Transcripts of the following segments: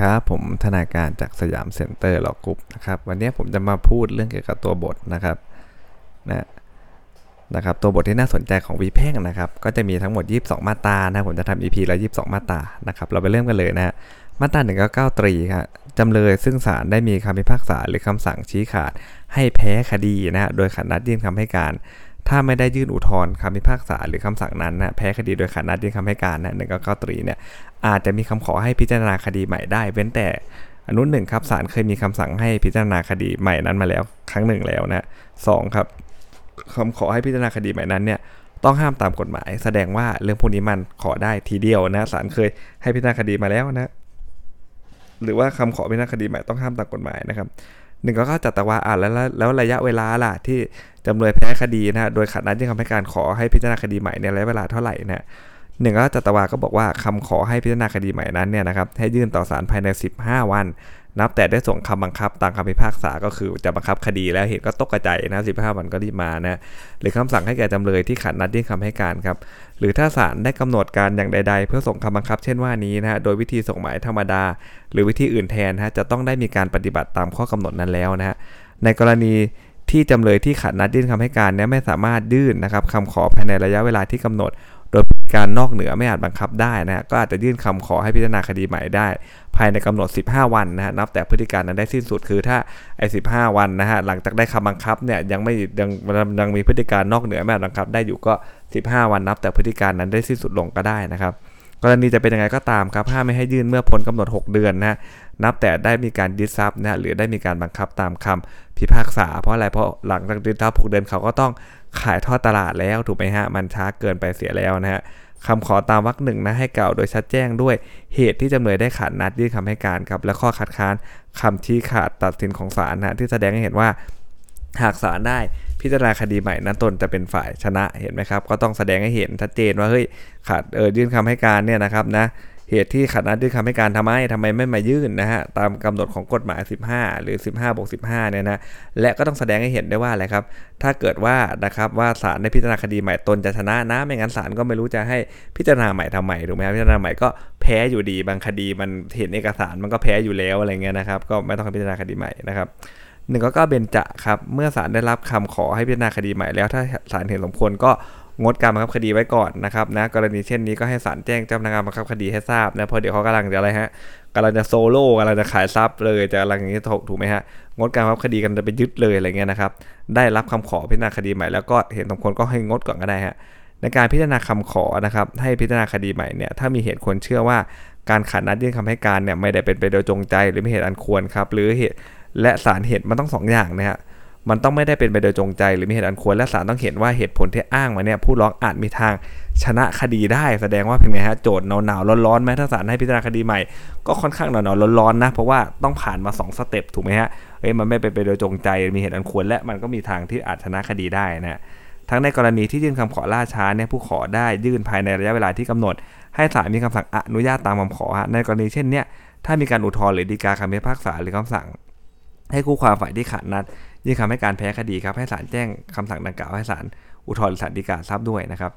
ครับ ผมธนาการจากสยามเซ็นเตอร์ Law Group นะครับ วันนี้ผมจะมาพูดเรื่องเกี่ยวกับตัวบทนะครับนะนะครับ ตัวบทที่น่าสนใจของวิแพ่งนะครับ ก็จะมีทั้งหมด 22 มาตรานะ ผมจะทำ EP ละ 22 มาตรานะครับ เราไปเริ่มกันเลยนะ มาตรา199ตรีครับจำเลยซึ่งศาลได้มีคำพิพากษาหรือคำสั่งชี้ขาดให้แพ้คดีนะฮะโดยขาดนัดยื่นคำให้การ ถ้าไม่ได้ยื่นอุทธรณ์คำพิพากษาหรือคำสั่งนั้นนะแพ้คดีโดยขาดนัดยื่นคำให้การนะหนึ่งเก้าตรีเนี่ยอาจจะมีคำขอให้พิจารณาคดีใหม่ได้ เว้นแต่อนุหนึ่งครับศาลเคยมีคำสั่งให้พิจารณาคดีใหม่นั้นมาแล้วครั้งหนึ่งแล้วนะสองครับคำขอให้พิจารณาคดีใหม่นั้นเนี่ยต้องห้ามตามกฎหมาย แสดงว่าเรื่องพวกนี้มันขอได้ทีเดียวนะศาลเคยให้พิจารณาคดีมาแล้วนะหรือว่าคำขอพิจารณาคดีใหม่ต้องห้ามตามกฎหมายนะครับหนึ่งก็เข้าจัตวาอ่านแล้วแล้วระยะเวลาล่ะที่ จำเลยแพ้คดีนะโดยขัดนัดยื่นคำให้การขอให้พิจารณาคดีใหม่ในระยะเวลาเท่าไหร่นะหนึ่งก็จตวาก็บอกว่าคำขอให้พิจารณาคดีใหม่นั้นเนี่ยนะครับให้ยื่นต่อศาลภายใน 15 วัน นับแต่ได้ส่งคำบังคับตามคำพิพากษาก็คือจะบังคับคดีแล้วเหตุก็ตกกระจายนะ15 วันก็รีบมานะหรือคำสั่งให้แก่จำเลยที่ขัดนัดยื่นคำให้การครับหรือถ้าศาลได้กำหนดการอย่างใด ๆ เพื่อส่งคำบังคับเช่นว่านี้นะฮะโดยวิธีส่งหมายธรรมดา หรือวิธีอื่นแทนนะฮะจะต้องได้มีการปฏิบัติตามข้อกำหนดนั้นแล้วนะฮะในกรณี ที่จำเลยที่ขัดนัดยื่นคำให้การเนี่ยไม่สามารถยื่นนะครับคำขอภายในระยะเวลาที่กำหนด โดยการนอกเหนือไม่อาจบังคับได้นะก็อาจจะยื่นคำขอให้พิจารณาคดีใหม่ได้ ภายในกำหนด 15 วันนะฮะนับแต่พฤติการนั้นได้สิ้นสุดคือถ้าไอ้15วันนะฮะหลังจากได้คำบังคับเนี่ยยังไม่ยังยังมีพฤติการนอกเหนือไม่อาจบังคับได้อยู่ก็ 15 วันนับแต่พฤติการนั้นได้สิ้นสุดลงก็ได้นะครับ กรณีจะเป็นยังไงก็ตามครับห้ามไม่ให้ยื่นเมื่อพ้นกำหนด 6 เดือนนะนับแต่ได้มีการยึดทรัพย์นะหรือได้มีการบังคับตามคำพิพากษา เพราะอะไรเพราะหลังจากยึดทรัพย์6เดือนเขาก็ต้องขายทอดตลาดแล้วถูกไหมฮะมันช้าเกินไปเสียแล้วนะฮะคำขอตามวรรคหนึ่งนะให้กล่าวโดยชัดแจ้งด้วยเหตุที่จำเลยได้ขาดนัดยื่นคำให้การครับและข้อคัดค้านคำชี้ขาดตัดสินของศาลนะที่แสดงให้เห็นว่าหากศาลได้ พิจารณาคดีใหม่นั้นตนจะเป็นฝ่ายชนะเห็นไหมครับ ก็ต้องแสดงให้เห็นชัดเจนว่าเฮ้ยขาดเออยื่นคำให้การเนี่ยนะครับนะเหตุที่ขัดนัดยื่นคำให้การทำไมทำไมไม่มายื่นนะฮะตามกำหนดของกฎหมาย 15 หรือ 15บวก15 เนี่ยนะและก็ต้องแสดงให้เห็นได้ว่าอะไรครับ ถ้าเกิดว่านะครับว่าศาลได้พิจารณาคดีใหม่ตนจะชนะนะ ไม่งั้นศาลก็ไม่รู้จะให้พิจารณาใหม่ทำไมถูกไหมครับพิจารณาใหม่ก็แพ้อยู่ดีบางคดีมันเห็นเอกสารมันก็แพ้อยู่แล้วอะไรเงี้ยนะครับ ก็ไม่ต้องพิจารณาคดีใหม่นะครับ หนึ่งก็ก็เบนจะครับ เมื่อศาลได้รับคำขอให้พิจารณาคดีใหม่แล้วถ้าศาลเห็นสมควรก็งดการบังคับคดีไว้ก่อนนะครับนะกรณีเช่นนี้ก็ให้ศาลแจ้งเจ้าพนักงานบังคับคดีให้ทราบนะเพราะเดี๋ยวเขากำลังจะอะไรฮะกำลังจะโซโล่กำลังจะขายทรัพย์เลยจะอะไรอย่างนี้ถูกถูกไหมฮะงดการบังคับคดีกันจะไปยึดเลยอะไรเงี้ยนะครับได้รับคำขอพิจารณาคดีใหม่แล้วก็เห็นสมควรก็ให้งดก่อนก็ได้ฮะในการพิจารณาคำขอนะครับให้พิจารณาคดีใหม่เนี่ยถ้ามีเหตุควรเชื่อว่าการขัดนัดยื่นคำให้การเนี่ยไม่ได้เป็นไปโดยจงใจหรือม่เหตุอันควรครับหรือเหตุ และสารเหตุมันต้องสองอย่างนะฮะมันต้องไม่ได้เป็นไปโดยจงใจ หรือมีเหตุอันควรและศาลต้องเห็นว่าเหตุผลที่อ้างมาเนี่ยผู้ร้องอาจมีทางชนะคดีได้ แสดงว่าเป็นไงฮะโจทย์หนาวๆร้อนๆไหมถ้าศาลให้พิจารณาคดีใหม่ ก็ค่อนข้างหนาวๆร้อนๆนะเพราะว่าต้องผ่านมา 2 สเต็ปถูกไหมฮะเอ้ยมันไม่เป็นไปโดยจงใจมีเหตุอันควร และมันก็มีทางที่อาจชนะคดีได้นะทั้งในกรณีที่ยื่นคำขอล่าช้าเนี่ยผู้ขอได้ยื่นภายในระยะเวลาที่กำหนด ให้ศาลมีคำสั่งอนุญาตตามคำขอฮะในกรณีเช่นเนี้ยถ้ามีการอุทธรณ์หรือฎีกาคำพิพากษาหรือคำสั่ง ให้คู่ความฝ่ายที่ขาดนัดยื่นคำให้การแพ้คดีครับให้ศาลแจ้งคำสั่งดังกล่าวให้ศาลอุทธรณ์หรือศาลฎีกาทราบด้วยนะครับ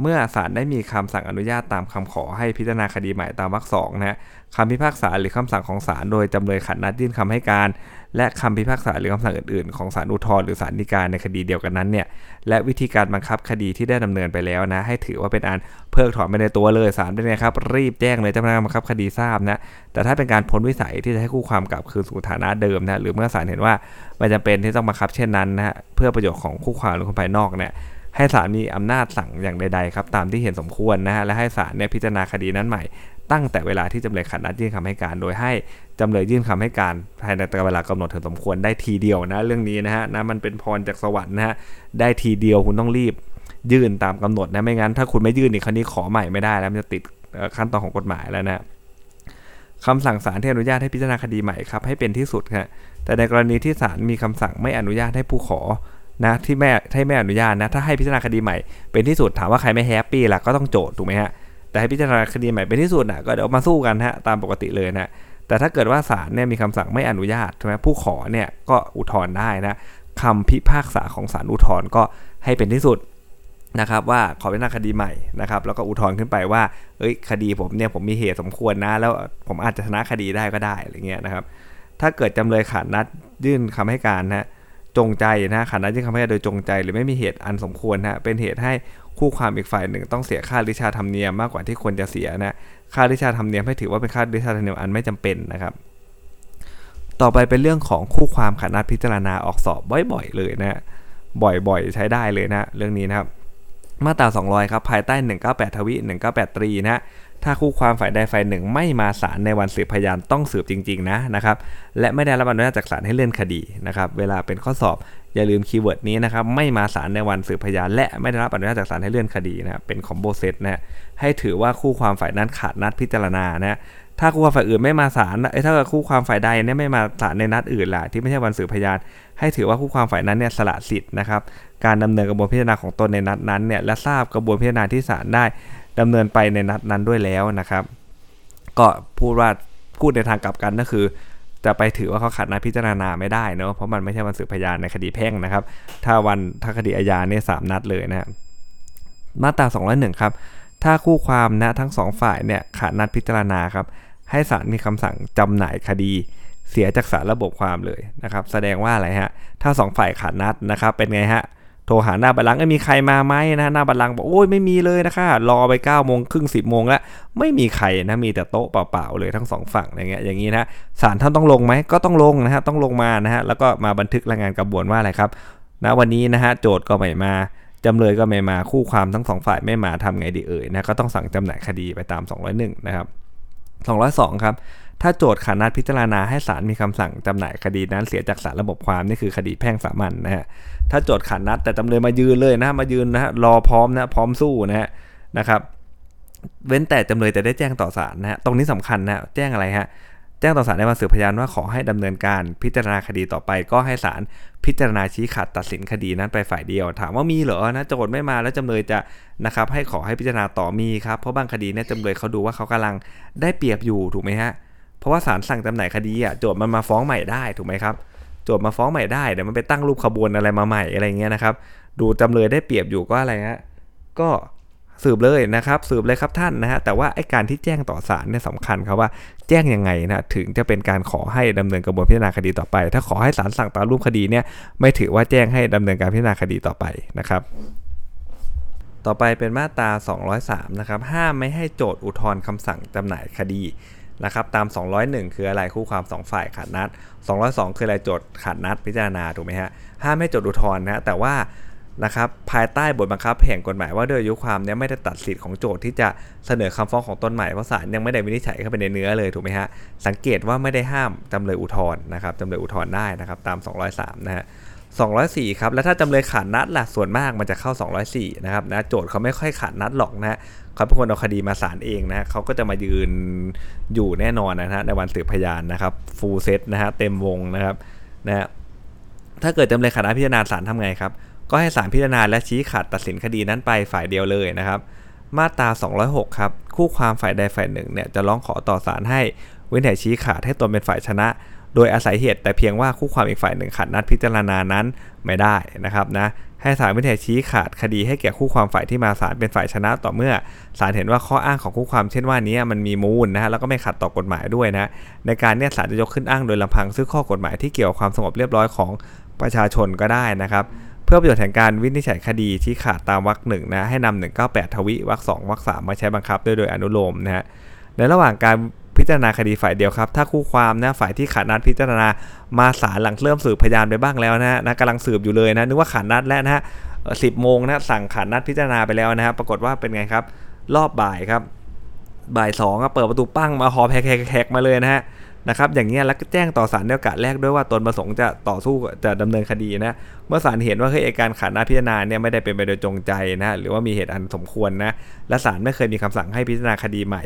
เมื่อศาลได้มีคำสั่งอนุญาตตามคำขอให้พิจารณาคดีใหม่ตามวรรคสองนะคำพิพากษาหรือคำสั่งของศาลโดยจำเลยขัดนัดยื่นคำให้การ และคำพิพากษาหรือคำสั่งอื่นๆ ของศาลอุทธรณ์หรือศาลฎีกาในคดีเดียวกันนั้นเนี่ยและวิธีการบังคับคดีที่ได้ดำเนินไปแล้วนะให้ถือว่าเป็นอันเพิกถอนไปในตัวเลยศาลเป็นไงครับรีบแจ้งเลยเจ้าพนักงานบังคับคดีทราบนะแต่ถ้าเป็นการพ้นวิสัยที่จะให้คู่ความกลับคืนสู่ฐานะเดิมนะหรือเมื่อศาลเห็นว่ามันจำเป็นที่ต้องบังคับเช่นนั้นนะฮะเพื่อประโยชน์ของคู่ความหรือคนภายนอกเนี่ย ให้ศาลมีอำนาจสั่งอย่างใดๆครับตามที่เห็นสมควรนะฮะและให้ศาลเนี่ยพิจารณาคดีนั้นใหม่ตั้งแต่เวลาที่จำเลยขัดนัดยื่นคำให้การ โดยให้จำเลยยื่นคำให้การภายในเวลากำหนดถึงสมควรได้ทีเดียวนะเรื่องนี้นะฮะนะมันเป็นพรจากสวรรค์นะฮะได้ทีเดียวคุณต้องรีบยื่นตามกำหนดนะไม่งั้นถ้าคุณไม่ยื่นอีกครั้นี้ขอใหม่ไม่ได้แล้วมันจะติดขั้นตอนของกฎหมายแล้วนะคำสั่งศาลที่อนุญาตให้พิจารณาคดีใหม่ครับให้เป็นที่สุดครับแต่ในกรณีที่ศาลมีคำสั่งไม่อนุญาตให้ผู้ขอ นะที่แม่ให้แม่อนุญาตนะถ้าให้พิจารณาคดีใหม่เป็นที่สุดถามว่าใครไม่แฮปปี้ล่ะก็ต้องโจทย์ถูกไหมฮะแต่ให้พิจารณาคดีใหม่เป็นที่สุดนะก็เดี๋ยวมาสู้กันฮะตามปกติเลยนะแต่ถ้าเกิดว่าศาลเนี่ยมีคำสั่งไม่อนุญาตใช่ไหมผู้ขอเนี่ยก็อุทธรณ์ได้นะคำพิพากษาของศาลอุทธรณ์ก็ให้เป็นที่สุดนะครับว่าขอพิจารณาคดีใหม่นะครับแล้วก็อุทธรณ์ขึ้นไปว่าเอ้ยคดีผมเนี่ยผมมีเหตุสมควรนะ แล้วผมอาจจะชนะคดีได้ก็ได้อะไรเงี้ยนะครับ ถ้าเกิดจำเลยขาดนัดยื่นคำให้การนะ จงใจนะขาดนัดยื่นคำให้โดยจงใจหรือไม่มีเหตุอันสมควรนะเป็นเหตุให้คู่ความอีกฝ่ายหนึ่งต้องเสียค่าริชาธรรมเนียมมากกว่าที่ควรจะเสียนะค่าริชาธรรมเนียมให้ถือว่าเป็นค่าริชาธรรมเนียมอันไม่จำเป็นนะครับต่อไปเป็นเรื่องของคู่ความขาดนัดพิจารณาออกสอบบ่อยๆเลยนะบ่อยๆ ใช้ได้เลยนะเรื่องนี้นะครับมาตรา200 ครับ ภายใต้ 198 ทวิ198 ตรีนะ ถ้าคู่ความฝ่ายใดฝ่ายหนึ่งไม่มาศาลในวันสืบพยานต้องสืบจริง ๆ นะนะครับ และไม่ได้รับอนุญาตจากศาลให้เลื่อนคดีนะครับ เวลาเป็นข้อสอบอย่าลืม keyword นี้นะครับ ไม่มาศาลในวันสืบพยาน และไม่ได้รับอนุญาตจากศาลให้เลื่อนคดีนะเป็น combo set นะให้ถือว่าคู่ความฝ่ายนั้นขาดนัดพิจารณานะถ้าคู่ความฝ่ายอื่นไม่มาศาลเอ้ถ้าคู่ความฝ่ายใดเนี่ยไม่มาศาลในนัดอื่นล่ะที่ไม่ใช่วันสืบพยาน ให้ถือว่าคู่ความฝ่ายนั้นเนี่ยสละสิทธิ์นะครับ การดำเนินกระบวนพิจารณาของตนในนัดนั้นเนี่ยและทราบกระบวนพิจารณาที่ศาลได้ ดำเนินไปในนัดนั้นด้วยแล้วนะครับ ก็พูดว่าพูดในทางกลับกันก็คือ จะไปถือว่าเขาขัดนัดพิจารณาไม่ได้เนาะเพราะมันไม่ใช่วันสืบพยานในคดีแพ่งนะครับ ถ้าวันถ้าคดีอาญาเนี่ยสามนัดเลยนะครับมาตรา 201 ครับ ถ้าคู่ความนะทั้งสองฝ่ายเนี่ยขาดนัดพิจารณาครับ ให้ศาลมีคำสั่งจำหน่ายคดี เสียจากสารระบบความเลยนะครับ แสดงว่าอะไรฮะ ถ้าสองฝ่ายขาดนัดนะครับ เป็นไงฮะ โทรหาหน้าบัลลังก์มีใครมาไหมนะหน้าบัลลังก์บอกโอ้ยไม่มีเลยนะคะรอไป9ก้าโมงครึ่งสิบโมงแล้ว ไม่มีใครนะมีแต่โต๊ะเปล่าๆเลยทั้งสองฝั่งอย่างเงี้ยอย่างนี้นะศาลท่านต้องลงไหมก็ต้องลงนะฮะต้องลงมานะฮะแล้วก็มาบันทึกรายงานกระบวนว่าอะไรครับนะวันนี้นะฮะโจทย์ก็ไม่มาจำเลยก็ไม่มาคู่ความทั้งสองฝ่ายไม่มาทำไงดีเอ่ยนะก็ต้องสั่งจำหน่ายคดีไปตาม 201นะครับ202 ครับ ถ้าโจทย์ขานัดพิจารณาให้ศาลมีคำสั่งจำหน่ายคดีนั้นเสียจากสารระบบความนี่คือคดีแพ่งสามัญนนะฮะถ้าโจทย์ขานัดแต่จำเลยมายืนเลยนะมายืนนะฮะรอพร้อมนะพร้อมสู้นะฮะนะครับ เว้นแต่จำเลยจะได้แจ้งต่อศาลนะฮะตรงนี้สำคัญนะแจ้งอะไรฮะแจ้งต่อศาลในวันสืบพยานว่าขอให้ดำเนินการพิจารณาคดีต่อไป ก็ให้ศาลพิจารณาชี้ขาดตัดสินคดีนั้นไปฝ่ายเดียว ถามว่ามีเหรอนะโจทย์ไม่มาแล้วจำเลยจะนะครับให้ขอให้พิจารณาต่อมีครับเพราะบางคดีเนี่ยจำเลยเขาดูว่าเขากำลังได้เปรียบอยู่ถูกไหมฮะ เพราะว่าศาลสั่งจำหน่ายคดีอะโจทย์มันมาฟ้องใหม่ได้ถูกไหมครับโจทย์มาฟ้องใหม่ได้เดี๋ยวมันไปตั้งรูปขบวนอะไรมาใหม่อะไรเงี้ยนะครับดูจำเลยได้เปรียบอยู่ก็อะไรฮะก็สืบเลยนะครับสืบเลยครับท่านนะฮะแต่ว่าไอ้การที่แจ้งต่อศาลเนี่ยสำคัญครับว่าแจ้งยังไงนะถึงจะเป็นการขอให้ดำเนินกระบวนพิจารณาคดีต่อไป ถ้าขอให้ศาลสั่งตามรูปคดีเนี่ยไม่ถือว่าแจ้งให้ดำเนินการพิจารณาคดีต่อไปนะครับต่อไปเป็นมาตรา 203 นะครับ ห้ามไม่ให้โจทย์อุทธรณ์คำสั่งจำหน่ายคดี นะครับตาม 201 คืออะไรคู่ความ 2 ฝ่ายขาดนัด 202 คืออะไรโจทย์ขาดนัดพิจารณาถูกไหมฮะห้ามไม่โจทย์อุทธรณ์นะแต่ว่านะครับภายใต้บทบังคับแห่งกฎหมายว่าโดยอายุความเนี่ยไม่ได้ตัดสิทธิ์ของโจทย์ที่จะเสนอคำฟ้องของตนใหม่เพราะศาลยังไม่ได้วินิจฉัยเข้าไปในเนื้อเลยถูกไหมฮะสังเกตว่าไม่ได้ห้ามจำเลยอุทธรณ์นะครับจำเลยอุทธรณ์ได้นะครับตาม 203 นะฮะ 204ครับแล้วถ้าจำเลยขาดนัดล่ะส่วนมากมันจะเข้า 204นะครับนะโจทย์เขาไม่ค่อยขาดนัดหรอกนะเขาเป็นคนเอาคดีมาศาลเองนะเขาก็จะมายืนอยู่แน่นอนนะฮะในวันสืบพยานนะครับฟูลเซตนะฮะเต็มวงนะครับนะถ้าเกิดจำเลยขาดนัดพิจารณาศาลทำไงครับ ก็ให้ศาลพิจารณาและชี้ขาดตัดสินคดีนั้นไปฝ่ายเดียวเลยนะครับ มาตรา 206 ครับ คู่ความฝ่ายใดฝ่ายหนึ่งเนี่ยจะร้องขอต่อศาลให้เว้นแต่ชี้ขาดให้ตนเป็นฝ่ายชนะ โดยอาศัยเหตุแต่เพียงว่าคู่ความอีกฝ่ายหนึ่งขัดนัดพิจารณานั้นไม่ได้นะครับนะให้ศาลวินิจฉัยชี้ขาดคดีให้แก่คู่ความฝ่ายที่มาศาลเป็นฝ่ายชนะต่อเมื่อศาลเห็นว่าข้ออ้างของคู่ความเช่นว่านี้มันมีมูลนะฮะแล้วก็ไม่ขัดต่อกฎหมายด้วยนะในการเนี่ยศาลจะยกขึ้นอ้างโดยลำพังซึ่งข้อกฎหมายที่เกี่ยวกับความสงบเรียบร้อยของประชาชนก็ได้นะครับเพื่อประโยชน์แห่งการวินิจฉัยคดีที่ขาดตามวรรคหนึ่งนะให้นำ198ทวิวรรคสองวรรคสามมาใช้บังคับด้วยโดยอนุโลมนะฮะในระหว่างการ พิจารณาคดีฝ่ายเดียวครับ ถ้าคู่ความนะฝ่ายที่ขาดนัดพิจารณามาศาลหลังเริ่มสืบพยานไปบ้างแล้วนะนะกำลังสืบอยู่เลยนะนึกว่าขาดนัดแล้วนะฮะสิบโมงนะสั่งขาดนัดพิจารณาไปแล้วนะฮะปรากฏว่าเป็นไงครับ รอบบ่ายครับบ่ายสองเปิดประตูปั้งมาหอแพกๆมาเลยนะฮะนะครับอย่างเงี้ยแล้วก็แจ้งต่อศาลในโอกาสแรกด้วยว่าตนประสงค์จะต่อสู้จะดำเนินคดีนะเมื่อศาลเห็นว่าเฮ้ยการขาดหน้าพิจารณาเนี่ยไม่ได้เป็นไปโดยจงใจนะหรือว่ามีเหตุอันสมควรนะและศาลไม่เคยมีคำสั่งให้พิจารณาคดีใหม่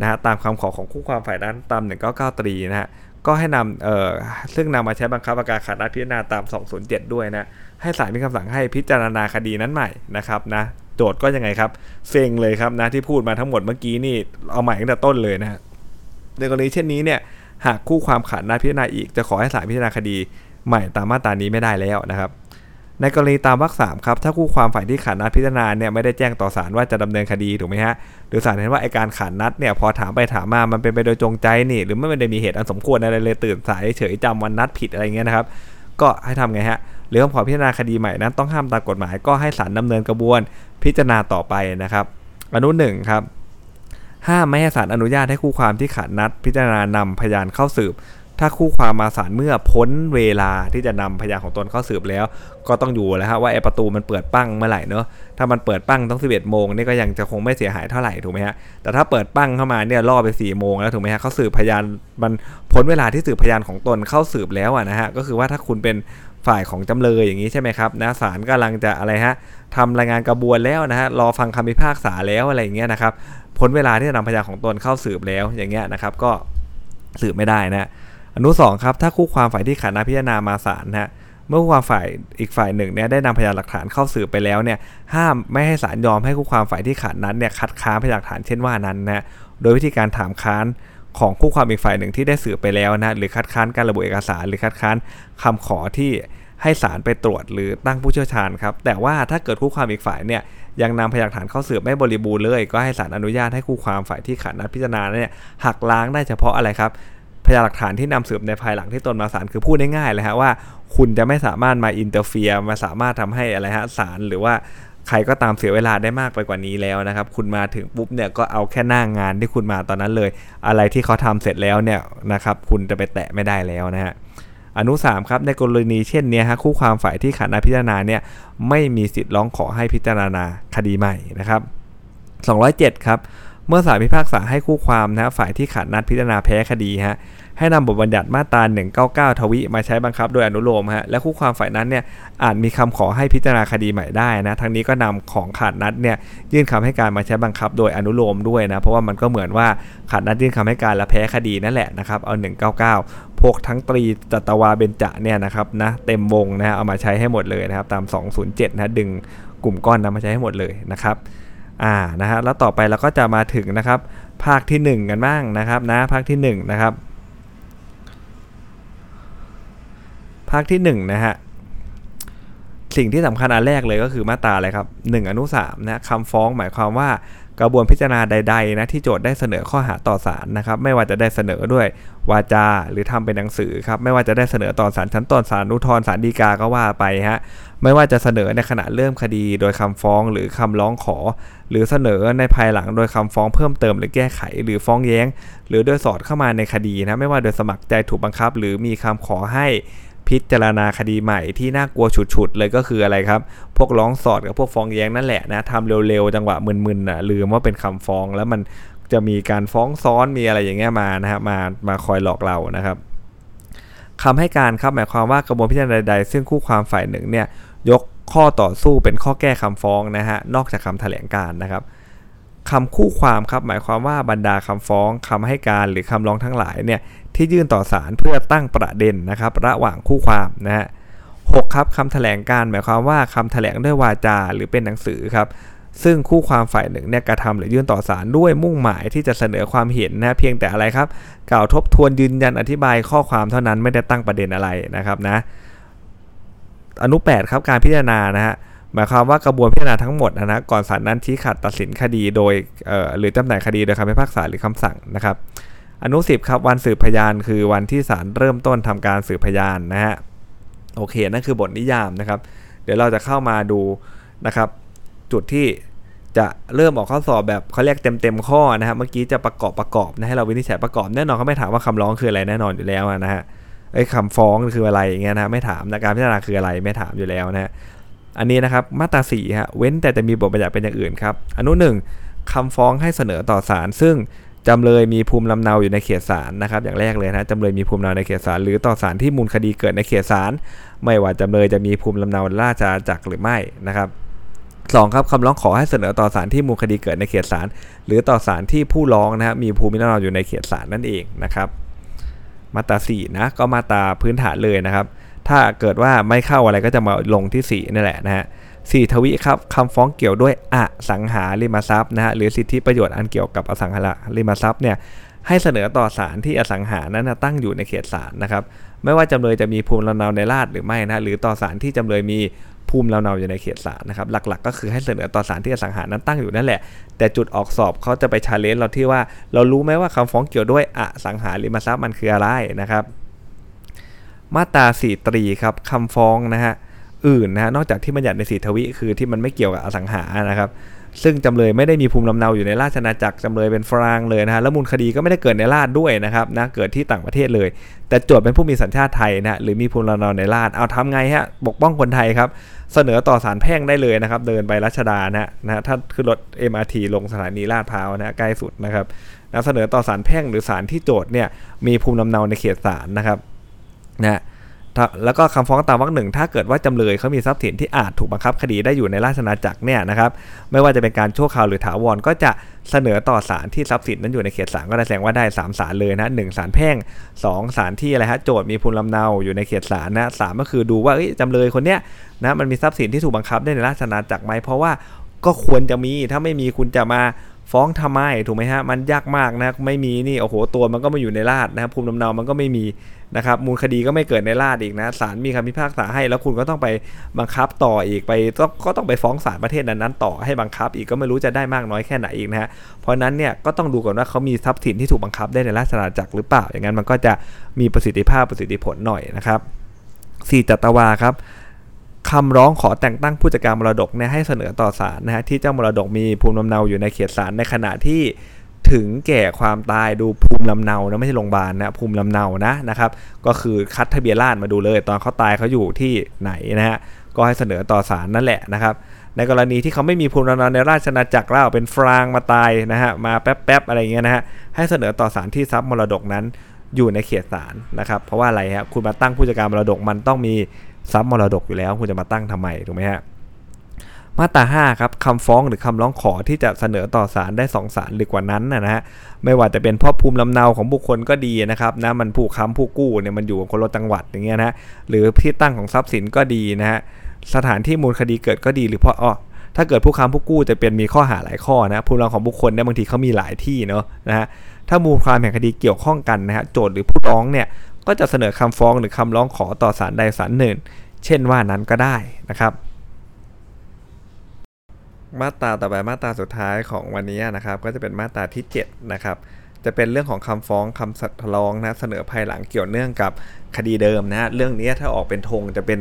นะฮะตามคำขอของคู่ความฝ่ายนั้นตาม 199ตรีนะฮะก็ให้นำเอ่อซึ่งนำมาใช้บังคับอาการขาดนัดพิจารณาตาม 207 ด้วยนะให้ศาลมีคำสั่งให้พิจารณาคดีนั้นใหม่นะครับนะโจทย์ก็ยังไงครับเซ็งเลยครับนะที่พูดมาทั้งหมดเมื่อกี้นี่เอาใหม่ตั้งแต่ต้นเลยนะในกรณีเช่นนี้เนี่ยหากคู่ความขาดนัดพิจารณาอีกจะขอให้ศาลพิจารณาคดีใหม่ตามมาตรานี้ไม่ได้แล้วนะครับ ในกรณีตามวรรคสามครับถ้าคู่ความฝ่ายที่ขาดนัดพิจารณาเนี่ยไม่ได้แจ้งต่อศาลว่าจะดำเนินคดีถูกไหมฮะหรือศาลเห็นว่าไอการขาดนัดเนี่ยพอถามไปถามมามันเป็นไปโดยจงใจนี่ หรือไม่ได้มีเหตุอันสมควรอะไรเลยตื่นสายเฉยจำวันนัดผิดอะไรเงี้ยนะครับก็ให้ทำไงฮะหรือคำขอพิจารณาคดีใหม่นั้นต้องห้ามตามกฎหมายก็ให้ศาลดำเนินกระบวนพิจารณาต่อไปนะครับอนุหนึ่งครับห้ามไม่ให้ศาลอนุญาตให้คู่ความที่ขาดนัดพิจารณานำพยานเข้าสืบ ถ้าคู่ความมาศาลเมื่อพ้นเวลาที่จะนำพยานของตนเข้าสืบแล้ว ก็ต้องอยู่แล้วฮะว่าไอประตูมันเปิดปั้งเมื่อไหร่เนอะถ้ามันเปิดปั้งต้อง 11โมงนี่ก็ยังจะคงไม่เสียหายเท่าไหร่ถูกไหมฮะแต่ถ้าเปิดปั้งเข้ามาเนี่ยล่อไป4โมงแล้วถูกไหมฮะเขาสืบพยานมันพ้นเวลาที่สืบพยานของตนเข้าสืบแล้วอะนะฮะก็คือว่าถ้าคุณเป็นฝ่ายของจำเลยอย่างนี้ใช่ไหมครับนะศาลกำลังจะอะไรฮะทำรายงานกระบวนแล้วนะฮะรอฟังคำพิพากษาแล้วอะไรอย่างเงี้ยนะครับพ้นเวลาที่จะนำพยานของตนเข้าสืบแล้วอย่างเงี้ยนะครับ ก็สืบไม่ได้นะ อนุสองครับถ้าคู่ความฝ่ายที่ขาดนัดพิจารณามาศาลนะเมื่อคู่ความฝ่ายอีกฝ่ายหนึ่งเนี่ยได้นำพยานหลักฐานเข้าสืบไปแล้วเนี่ยห้ามไม่ให้ศาลยอมให้คู่ความฝ่ายที่ขาดนัดเนี่ยคัดค้านพยานหลักฐานเช่นว่านั้นนะโดยวิธีการถามค้านของคู่ความอีกฝ่ายหนึ่งที่ได้สืบไปแล้วนะหรือคัดค้านการระบุเอกสาร หรือคัดค้านคำขอที่ให้ศาลไปตรวจหรือตั้งผู้เชี่ยวชาญครับแต่ว่าถ้าเกิดคู่ความอีกฝ่ายเนี่ยยังนำพยานหลักฐานเข้าสืบไม่บริบูรณ์เลย ก็ให้ศาลอนุญาตให้คู่ความฝ่ายที่ขาดนัดพิจารณาเนี่ยหักล้างได้เฉพาะอะไรครับ พยานหลักฐานที่นำสืบในภายหลังที่ตนมาศาลคือพูดง่ายๆเลยฮะว่าคุณจะไม่สามารถมา interfere มาสามารถทำให้อะไรฮะศาลหรือว่าใครก็ตามเสียเวลาได้มากไปกว่านี้แล้วนะครับ คุณมาถึงปุ๊บเนี่ยก็เอาแค่หน้างานที่คุณมาตอนนั้นเลย อะไรที่เขาทำเสร็จแล้วเนี่ยนะครับ คุณจะไปแตะไม่ได้แล้วนะฮะอนุ3ครับในกรณีเช่นนี้ฮะคู่ความฝ่ายที่ขาดนัดพิจารณาเนี่ยไม่มีสิทธิ์ร้องขอให้พิจารณาคดีใหม่นะครับ207 ครับ เมื่อศาลพิพากษาให้คู่ความนะฝ่ายที่ขาดนัดพิจารณาแพ้คดีฮะให้นำบทบัญญัติมาตรา 199 ทวีมาใช้บังคับโดยอนุโลมฮะและคู่ความฝ่ายนั้นเนี่ยอาจมีคำขอให้พิจารณาคดีใหม่ได้นะทั้งนี้ก็นำของขาดนัดเนี่ยยื่นคำให้การมาใช้บังคับโดยอนุโลมด้วยนะเพราะว่ามันก็เหมือนว่าขาดนัดยื่นคำให้การและแพ้คดีนั่นแหละนะครับเอา 199พวกทั้งตรีจัตวาเบญจะเนี่ยนะครับนะเต็มวงนะเอามาใช้ให้หมดเลยนะครับตาม 207นะดึงกลุ่มก้อนนะมาใช้ให้หมดเลยนะครับ อ่านะฮะแล้วต่อไปเราก็จะมาถึงนะครับภาคที่ 1 กันบ้างนะครับนะภาคที่1นะครับภาคที่1นะฮะสิ่งที่สำคัญอันแรกเลยก็คือมาตราอะไรครับ 1 อนุ3นะคำฟ้องหมายความว่า กระบวนพิจารณาใดๆนะที่โจทย์ได้เสนอข้อหาต่อศาลนะครับไม่ว่าจะได้เสนอด้วยวาจาหรือทำเป็นหนังสือครับไม่ว่าจะได้เสนอต่อศาลชั้นต้นศาลอุทธรณ์ศาลฎีกาก็ว่าไปฮะไม่ว่าจะเสนอในขณะเริ่มคดีโดยคำฟ้องหรือคำร้องขอ หรือเสนอในภายหลังโดยคำฟ้องเพิ่มเติมหรือแก้ไข หรือฟ้องแย้ง หรือโดยสอดเข้ามาในคดีนะไม่ว่าโดยสมัครใจถูกบังคับ หรือมีคำขอให้ พิจารณาคดีใหม่ที่น่ากลัวฉุดๆเลยก็คืออะไรครับ พวกร้องสอดกับพวกฟ้องแย้งนั่นแหละนะทำเร็วๆจังหวะมึนๆน่ะลืมว่าเป็นคำฟ้องแล้วมันจะมีการฟ้องซ้อนมีอะไรอย่างเงี้ยมานะฮะมามาคอยหลอกเรานะครับคำให้การครับหมายความว่ากระบวนพิจารณาใดๆซึ่งคู่ความฝ่ายหนึ่งเนี่ยยกข้อต่อสู้เป็นข้อแก้คำฟ้องนะฮะนอกจากคำแถลงการนะครับ คำคู่ความครับหมายความว่าบรรดาคำฟ้องคำให้การหรือคำร้องทั้งหลายเนี่ยที่ยื่นต่อศาลเพื่อตั้งประเด็นนะครับระหว่างคู่ความนะฮะหกครับคำแถลงการหมายความว่าคำแถลงด้วยวาจาหรือเป็นหนังสือครับซึ่งคู่ความฝ่ายหนึ่งเนี่ยกระทำหรือยื่นต่อศาลด้วยมุ่งหมายที่จะเสนอความเห็นนะเพียงแต่อะไรครับ กล่าวทบทวนยืนยันอธิบายข้อความเท่านั้นไม่ได้ตั้งประเด็นอะไรนะครับนะอนุ8ครับการพิจารณานะฮะ หมายความว่ากระบวนพิจารณาทั้งหมดนะก่อนศาลนั้นชี้ขาดตัดสินคดีโดยหรือจำหน่ายคดีโดยคำพิพากษาหรือคำสั่งนะครับ อนุสิบครับวันสืบพยานคือวันที่ศาลเริ่มต้นทำการสืบพยานนะฮะโอเคนั่นคือบทนิยามนะครับ เดี๋ยวเราจะเข้ามาดูนะครับ จุดที่จะเริ่มออกข้อสอบแบบเขาเรียกเต็มเต็มข้อนะฮะเมื่อกี้จะประกอบประกอบนะให้เราวินิจฉัยประกอบแน่นอนเขาไม่ถามว่าคำร้องคืออะไรแน่นอนอยู่แล้วนะฮะไอ้คำฟ้องคืออะไรอย่างเงี้ยนะไม่ถามนะการพิจารณาคืออะไรไม่ถามอยู่แล้วนะฮะ อันนี้นะครับมาตราสี่ฮะเว้นแต่จะมีบทบัญญัติเป็นอย่างอื่นครับอนุหนึ่งคำฟ้องให้เสนอต่อศาลซึ่งจำเลยมีภูมิลำเนาอยู่ในเขตศาลนะครับอย่างแรกเลยนะจำเลยมีภูมิลำเนาในเขตศาลหรือต่อศาลที่มูลคดีเกิดในเขตศาลไม่ว่าจำเลยจะมีภูมิลำเนาราชอาณาจักรหรือไม่นะครับสองครับคำร้องขอให้เสนอต่อศาลที่มูลคดีเกิดในเขตศาลหรือต่อศาลที่ผู้ร้องนะครับมีภูมิลำเนาอยู่ในเขตศาลนั่นเองนะครับ มาตราสี่นะก็มาตราพื้นฐานเลยนะครับ ถ้าเกิดว่าไม่เข้าอะไรก็จะมาลงที่4นี่แหละนะฮะสี่ทวิครับคำฟ้องเกี่ยวด้วยอสังหาริมทรัพย์นะฮะหรือสิทธิประโยชน์อันเกี่ยวกับอสังหาริมทรัพย์เนี่ยให้เสนอต่อศาลที่อสังหานั้นตั้งอยู่ในเขตศาลนะครับไม่ว่าจำเลยจะมีภูมิลำเนาในราชหรือไม่นะหรือต่อศาลที่จำเลยมีภูมิลำเนาอยู่ในเขตศาลนะครับหลักๆ ก็คือให้เสนอต่อศาลที่อสังหานั้นตั้งอยู่นั่นแหละ แต่จุดออกสอบเขาจะไป challenge เราที่ว่า เรารู้ไหมว่าคำฟ้องเกี่ยวด้วยอสังหาริมทรัพย์มันคืออะไรนะครับ มาตราสี่ตรีครับคำฟ้องนะฮะอื่นนะฮะนอกจากที่บัญญัติในสีทวิคือที่มันไม่เกี่ยวกับอสังหานะครับ ซึ่งจำเลยไม่ได้มีภูมิลำเนาอยู่ในราชอาณาจักรจำเลยเป็นฝรั่งเลยนะฮะแล้วมูลคดีก็ไม่ได้เกิดในราชด้วยนะครับนะเกิดที่ต่างประเทศเลย แต่โจทย์เป็นผู้มีสัญชาติไทยนะหรือมีภูมิลำเนาในราชเอาทำไงฮะปกป้องคนไทยครับ เสนอต่อศาลแพ่งได้เลยนะครับ เดินไปรัชดานะนะถ้าขึ้นรถ MRT ลงสถานีลาดพร้าวนะใกล้สุดนะครับนะเสนอต่อศาลแพ่งหรือศาลที่โจทย์เนี่ยมีภูมิลำเนาในเขตศาลนะครับ นะแล้วก็คำฟ้องตามวรรคหนึ่งถ้าเกิดว่าจำเลยเขามีทรัพย์สินที่อาจถูกบังคับคดีได้อยู่ในราชนาจักรเนี่ยนะครับไม่ว่าจะเป็นการชั่วคราวหรือถาวรก็จะเสนอต่อศาลที่ทรัพย์สินนั้นอยู่ในเขตศาลก็ได้แสดงว่าได้3ศาลเลยนะหนึ่งศาลแพ่ง2ศาลที่อะไรฮะโจทย์มีภูมิลำเนาอยู่ในเขตศาลนะสามก็คือดูว่าจำเลยคนเนี้ยนะมันมีทรัพย์สินที่ถูกบังคับได้ในราชนาจักรไหมเพราะว่าก็ควรจะมีถ้าไม่มีคุณจะมา ฟ้องทำไมถูกไหมฮะมันยากมากนะไม่มีนี่โอ้โหตัวมันก็มาอยู่ในราชนะครับภูมิลำเนามันก็ไม่มีนะครับมูลคดีก็ไม่เกิดในราชอีกนะศาลมีคำพิพากษาให้ แล้วคุณก็ต้องไปบังคับต่ออีกไปต้องก็ต้องไปฟ้องศาลประเทศนั้นๆต่อให้บังคับ อีกก็ไม่รู้จะได้มากน้อยแค่ไหนอีกนะฮะเพราะนั้นเนี่ยก็ต้องดูก่อนว่าเขามีทรัพย์สินที่ถูกบังคับได้ในราชอาณาจักรหรือเปล่า อย่างนั้นมันก็จะมีประสิทธิภาพประสิทธิผลหน่อยนะครับสี่จัตวาครับ คำร้องขอแต่งตั้งผู้จัดการมรดกเนี่ยให้เสนอต่อศาลนะฮะที่เจ้ามรดกมีภูมิลำเนาอยู่ในเขตศาลในขณะที่ถึงแก่ความตายดูภูมิลำเนานะไม่ใช่โรงพยาบาลนะภูมิลำเนานะนะครับก็คือคัดทะเบียนราษมาดูเลย ตอนเขาตายเขาอยู่ที่ไหนนะฮะก็ให้เสนอต่อศาลนั่นแหละนะครับในกรณีที่เขาไม่มีภูมิลำเนาในราชนาจักรเล่าเป็นฟรางมาตายนะฮะมาแป๊บๆอะไรเงี้ยนะฮะให้เสนอต่อศาลที่ทรัพย์มรดกนั้นอยู่ในเขตศาลนะครับเพราะว่าอะไรฮะคุณมาตั้งผู้จัดการมรดกมันต้องมี ทรัพย์มรดกอยู่แล้ว คุณจะมาตั้งทำไมถูกไหมฮะมาตรา5ครับคำฟ้องหรือคำร้องขอที่จะเสนอต่อศาลได้2ศาลหรือกว่านั้นนะฮะไม่ว่าจะเป็นพราะภูมิลำเนาของบุคคลก็ดีนะครับนะมันผู้ค้ำผู้กู้เนี่ยมันอยู่กับคนละจังหวัดอย่างเงี้ยนะหรือที่ตั้งของทรัพย์สินก็ดีนะฮะสถานที่มูลคดีเกิดก็ดีหรือเพราะอ๋อถ้าเกิดผู้ค้ำผู้กู้จะเป็นมีข้อหาหลายข้อนะภูมิลำเนาของบุคคลเนี่ยบางทีเขามีหลายที่เนาะนะฮะถ้ามูลความแห่งคดีเกี่ยวข้องกันนะฮะโจทย์หรือผู้ร้องเนี่ย ก็จะเสนอคำฟ้องหรือคำร้องขอต่อศาลใดศาลหนึ่ง เช่นว่านั้นก็ได้นะครับ มาตราต่อไปมาตราสุดท้ายของวันนี้นะครับ ก็จะเป็นมาตราที่ 7 นะครับจะเป็นเรื่องของคำฟ้องคำสัตย์ร้องนะเสนอภายหลังเกี่ยวเนื่องกับคดีเดิมนะเรื่องนี้ถ้าออกเป็นธงจะเป็น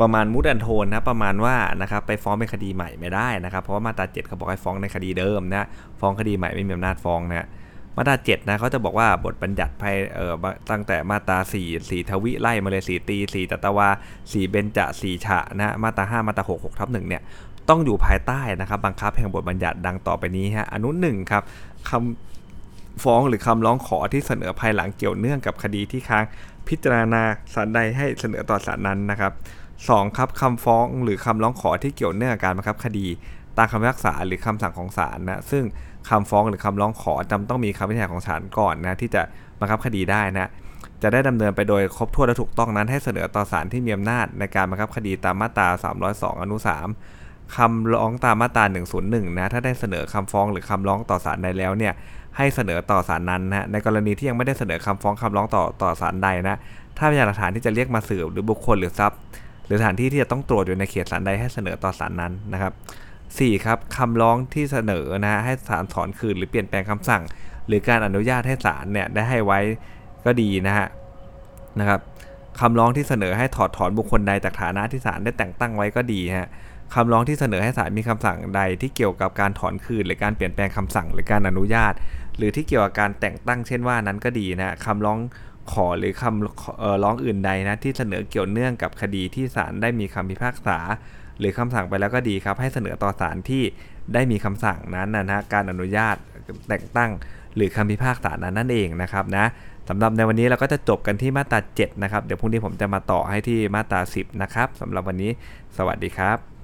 ประมาณมุดอันโทนนะประมาณว่านะครับไปฟ้องเป็นคดีใหม่ไม่ได้นะครับเพราะว่ามาตรา7เขาบอกให้ฟ้องในคดีเดิมนะฟ้องคดีใหม่ไม่มีอำนาจฟ้องนะ มาตรา7นะเขาจะบอกว่าบทบัญญัติภายเอ่อตั้งแต่มาตรา4 4ทวิไล่มาเลย4ตี4ตัตวา4เบญจะ4ฉะนะมาตรา 5 มาตรา6 6ทับ1เนี่ยต้องอยู่ภายใต้นะครับบังคับแห่งบทบัญญัติดังต่อไปนี้ฮะอนุหนึ่งครับคำฟ้องหรือคำร้องขอที่เสนอภายหลังเกี่ยวเนื่องกับคดีที่ค้างพิจารณาศาลใดให้เสนอต่อศาลนั้นนะครับสองครับคำฟ้องหรือคำร้องขอที่เกี่ยวเนื่องกับการบังคับคดี ตามคำพิพากษาหรือคำสั่งของศาลนะซึ่งคำฟ้องหรือคำร้องขอจำต้องมีคำวินิจฉัยของศาลก่อนนะที่จะบังคับคดีได้นะจะได้ดำเนินไปโดยครบถ้วนและถูกต้องนั้นให้เสนอต่อศาลที่มีอำนาจในการบังคับคดีตามมาตรา 302 อนุ 3คำร้องตามมาตรา 101 นะถ้าได้เสนอคำฟ้องหรือคำร้องต่อศาลใดแล้วเนี่ยให้เสนอต่อศาลนั้นนะในกรณีที่ยังไม่ได้เสนอคำฟ้องคำร้องต่อต่อศาลใดนะถ้าพยานหลักฐานที่จะเรียกมาสืบหรือบุคคลหรือทรัพย์ หรือสถานที่ที่จะต้องตรวจอยู่ในเขตศาลใดให้เสนอต่อศาลนั้นนะครับ 4. ครับคำร้องที่เสนอนะให้ศาลถอนคืนหรือเปลี่ยนแปลงคำสั่ง หรือการอนุญาตให้ศาลเนี่ยได้ให้ไว้ก็ดีนะฮะนะครับคำร้องที่เสนอให้ถอดถอนบุคคลใดจากฐานะที่ศาลได้แต่งตั้งไว้ก็ดีฮะคำร้องที่เสนอให้ศาลมีคำสั่งใดที่เกี่ยวกับการถอนคืน หรือการเปลี่ยนแปลงคำสั่งหรือการอนุญาต หรือที่เกี่ยวกับการแต่งตั้งเช่นว่านั้นก็ดีนะคำร้องขอหรือคำร้องอื่นใดนะที่เสนอเกี่ยวเนื่องกับคดีที่ศาลได้มีคำพิพากษา หรือคำสั่งไปแล้วก็ดีครับ ให้เสนอต่อศาลที่ได้มีคำสั่งนั้นนะนะการอนุญาตแต่งตั้ง หรือคำพิพากษานั้นนั่นเองนะครับนะสำหรับในวันนี้เราก็จะจบกันที่มาตรา7นะครับ เดี๋ยวพรุ่งนี้ผมจะมาต่อให้ที่มาตรา10นะครับสำหรับวันนี้ สวัสดีครับ